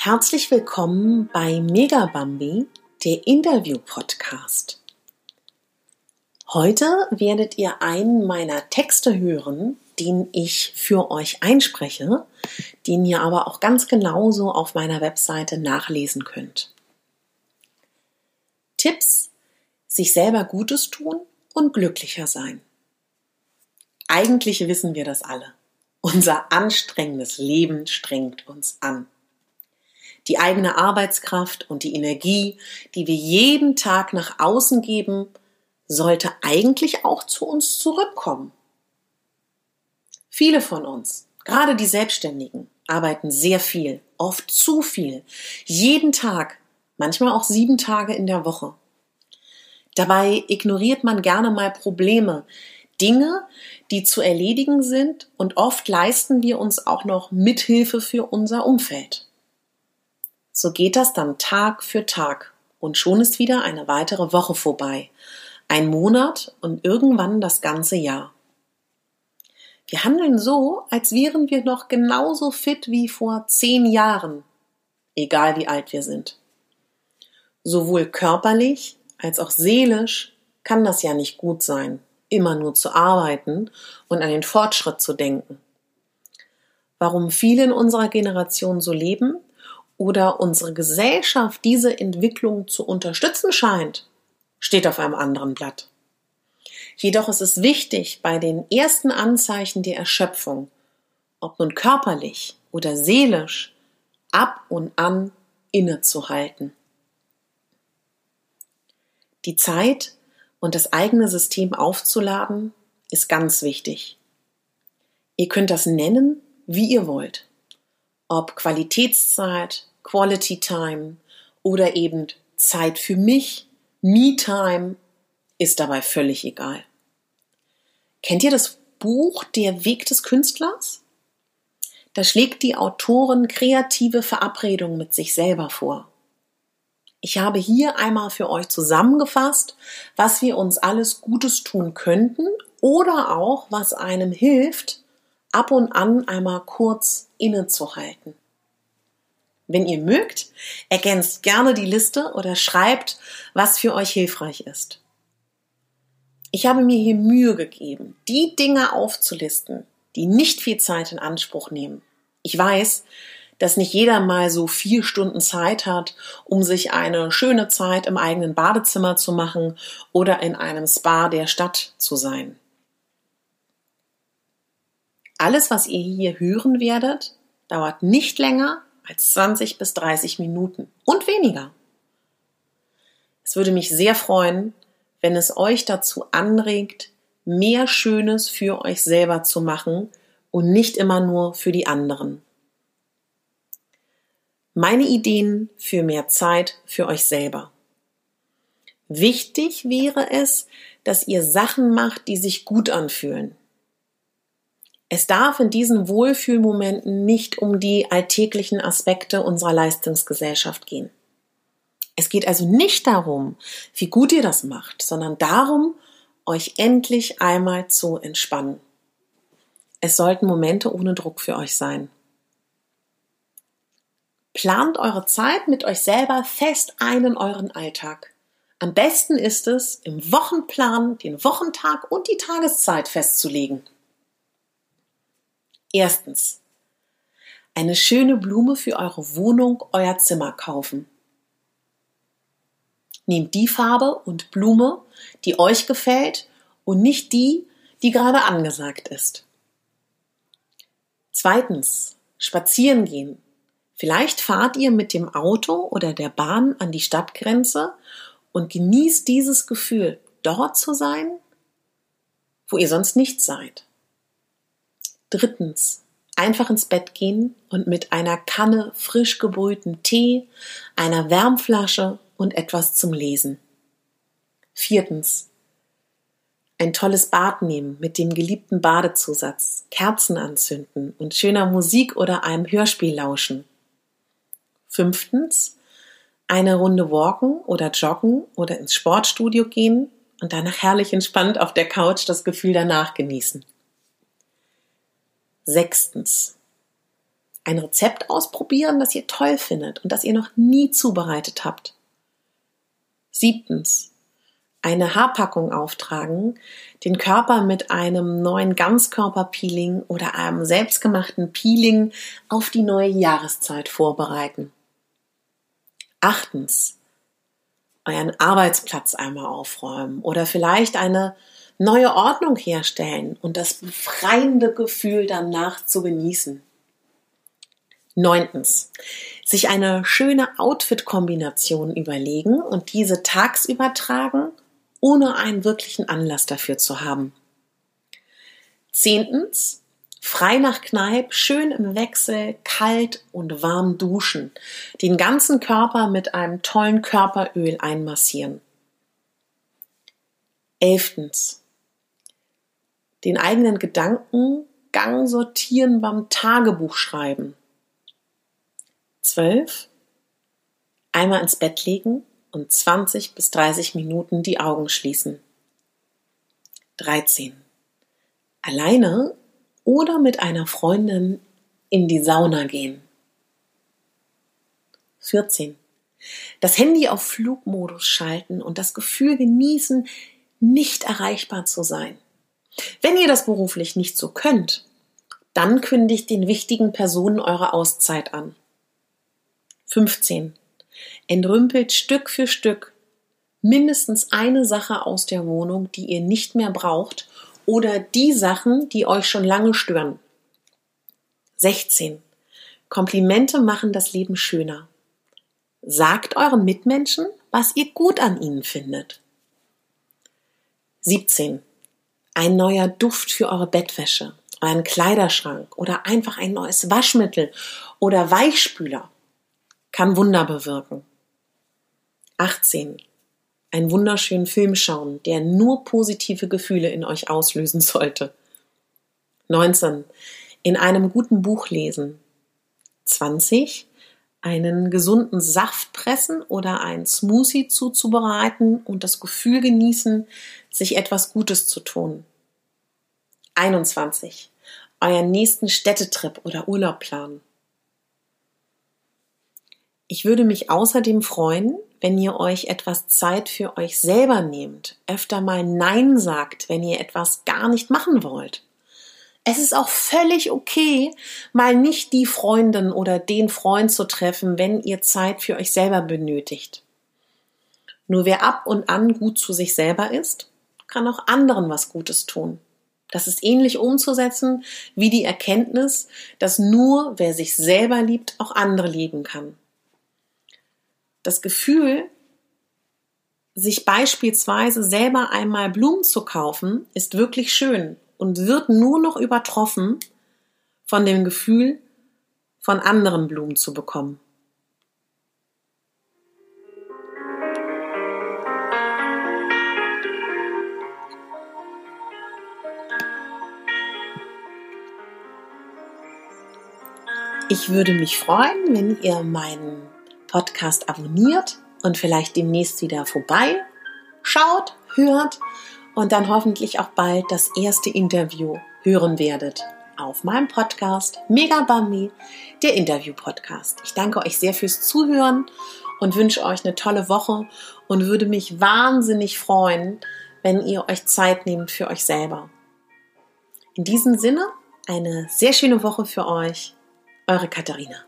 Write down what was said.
Herzlich willkommen bei Megabambi, der Interview-Podcast. Heute werdet ihr einen meiner Texte hören, den ich für euch einspreche, den ihr aber auch ganz genauso auf meiner Webseite nachlesen könnt. Tipps, sich selber Gutes tun und glücklicher sein. Eigentlich wissen wir das alle. Unser anstrengendes Leben strengt uns an die eigene Arbeitskraft und die Energie, die wir jeden Tag nach außen geben, sollte eigentlich auch zu uns zurückkommen. Viele von uns, gerade die Selbstständigen, arbeiten sehr viel, oft zu viel, jeden Tag, manchmal auch sieben Tage in der Woche. Dabei ignoriert man gerne mal Probleme, Dinge, die zu erledigen sind und oft leisten wir uns auch noch Mithilfe für unser Umfeld. So geht das dann Tag für Tag und schon ist wieder eine weitere Woche vorbei, ein Monat und irgendwann das ganze Jahr. Wir handeln so, als wären wir noch genauso fit wie vor zehn Jahren, egal wie alt wir sind. Sowohl körperlich als auch seelisch kann das ja nicht gut sein, immer nur zu arbeiten und an den Fortschritt zu denken. Warum viele in unserer Generation so leben, oder unsere Gesellschaft diese Entwicklung zu unterstützen scheint, steht auf einem anderen Blatt. Jedoch ist es wichtig, bei den ersten Anzeichen der Erschöpfung, ob nun körperlich oder seelisch, ab und an innezuhalten. Die Zeit und das eigene System aufzuladen ist ganz wichtig. Ihr könnt das nennen, wie ihr wollt. Ob Qualitätszeit, Quality Time oder eben Zeit für mich, Me Time, ist dabei völlig egal. Kennt ihr das Buch Der Weg des Künstlers? Da schlägt die Autorin kreative Verabredungen mit sich selber vor. Ich habe hier einmal für euch zusammengefasst, was wir uns alles Gutes tun könnten oder auch, was einem hilft, ab und an einmal kurz innezuhalten. Wenn ihr mögt, ergänzt gerne die Liste oder schreibt, was für euch hilfreich ist. Ich habe mir hier Mühe gegeben, die Dinge aufzulisten, die nicht viel Zeit in Anspruch nehmen. Ich weiß, dass nicht jeder mal so vier Stunden Zeit hat, um sich eine schöne Zeit im eigenen Badezimmer zu machen oder in einem Spa der Stadt zu sein. Alles, was ihr hier hören werdet, dauert nicht länger als 20 bis 30 Minuten und weniger. Es würde mich sehr freuen, wenn es euch dazu anregt, mehr Schönes für euch selber zu machen und nicht immer nur für die anderen. Meine Ideen für mehr Zeit für euch selber. Wichtig wäre es, dass ihr Sachen macht, die sich gut anfühlen. Es darf in diesen Wohlfühlmomenten nicht um die alltäglichen Aspekte unserer Leistungsgesellschaft gehen. Es geht also nicht darum, wie gut ihr das macht, sondern darum, euch endlich einmal zu entspannen. Es sollten Momente ohne Druck für euch sein. Plant eure Zeit mit euch selber fest ein in euren Alltag. Am besten ist es, im Wochenplan den Wochentag und die Tageszeit festzulegen. Erstens. Eine schöne Blume für eure Wohnung, euer Zimmer kaufen. Nehmt die Farbe und Blume, die euch gefällt und nicht die, die gerade angesagt ist. Zweitens. Spazieren gehen. Vielleicht fahrt ihr mit dem Auto oder der Bahn an die Stadtgrenze und genießt dieses Gefühl, dort zu sein, wo ihr sonst nicht seid. Drittens, einfach ins Bett gehen und mit einer Kanne frisch gebrühten Tee, einer Wärmflasche und etwas zum Lesen. Viertens, ein tolles Bad nehmen mit dem geliebten Badezusatz, Kerzen anzünden und schöner Musik oder einem Hörspiel lauschen. Fünftens, eine Runde walken oder joggen oder ins Sportstudio gehen und danach herrlich entspannt auf der Couch das Gefühl danach genießen. Sechstens. ein Rezept ausprobieren, das ihr toll findet und das ihr noch nie zubereitet habt. Siebtens, eine Haarpackung auftragen, den Körper mit einem neuen Ganzkörperpeeling oder einem selbstgemachten Peeling auf die neue Jahreszeit vorbereiten. Achtens, euren Arbeitsplatz einmal aufräumen oder vielleicht eine neue Ordnung herstellen und das befreiende Gefühl danach zu genießen. Neuntens, sich eine schöne Outfit-Kombination überlegen und diese tagsüber tragen, ohne einen wirklichen Anlass dafür zu haben. Zehntens, frei nach Kneipp, schön im Wechsel, kalt und warm duschen, den ganzen Körper mit einem tollen Körperöl einmassieren. Elftens, den eigenen Gedankengang sortieren beim Tagebuch schreiben. Zwölf, einmal ins Bett legen und 20 bis 30 Minuten die Augen schließen. 13. Alleine oder mit einer Freundin in die Sauna gehen. 14. Das Handy auf Flugmodus schalten und das Gefühl genießen, nicht erreichbar zu sein. Wenn ihr das beruflich nicht so könnt, dann kündigt den wichtigen Personen eure Auszeit an. 15. Entrümpelt Stück für Stück mindestens eine Sache aus der Wohnung, die ihr nicht mehr braucht oder die Sachen, die euch schon lange stören. 16. Komplimente machen das Leben schöner. Sagt euren Mitmenschen, was ihr gut an ihnen findet. 17. Ein neuer Duft für eure Bettwäsche, euren Kleiderschrank oder einfach ein neues Waschmittel oder Weichspüler kann Wunder bewirken. 18. Einen wunderschönen Film schauen, der nur positive Gefühle in euch auslösen sollte. 19. In einem guten Buch lesen. 20. Einen gesunden Saft pressen oder ein Smoothie zuzubereiten und das Gefühl genießen, sich etwas Gutes zu tun. 21. Euren nächsten Städtetrip oder Urlaub planen. Ich würde mich außerdem freuen, wenn ihr euch etwas Zeit für euch selber nehmt, öfter mal Nein sagt, wenn ihr etwas gar nicht machen wollt. Es ist auch völlig okay, mal nicht die Freundin oder den Freund zu treffen, wenn ihr Zeit für euch selber benötigt. Nur wer ab und an gut zu sich selber ist, kann auch anderen was Gutes tun. Das ist ähnlich umzusetzen wie die Erkenntnis, dass nur wer sich selber liebt, auch andere lieben kann das Gefühl, sich beispielsweise selber einmal Blumen zu kaufen, ist wirklich schön und wird nur noch übertroffen von dem Gefühl, von anderen Blumen zu bekommen. Ich würde mich freuen, wenn ihr meinen Podcast abonniert und vielleicht demnächst wieder vorbei schaut, hört und dann hoffentlich auch bald das erste Interview hören werdet auf meinem Podcast Mega der Interview-Podcast. Ich danke euch sehr fürs Zuhören und wünsche euch eine tolle Woche und würde mich wahnsinnig freuen, wenn ihr euch Zeit nehmt für euch selber. In diesem Sinne, eine sehr schöne Woche für euch. Eure Katharina.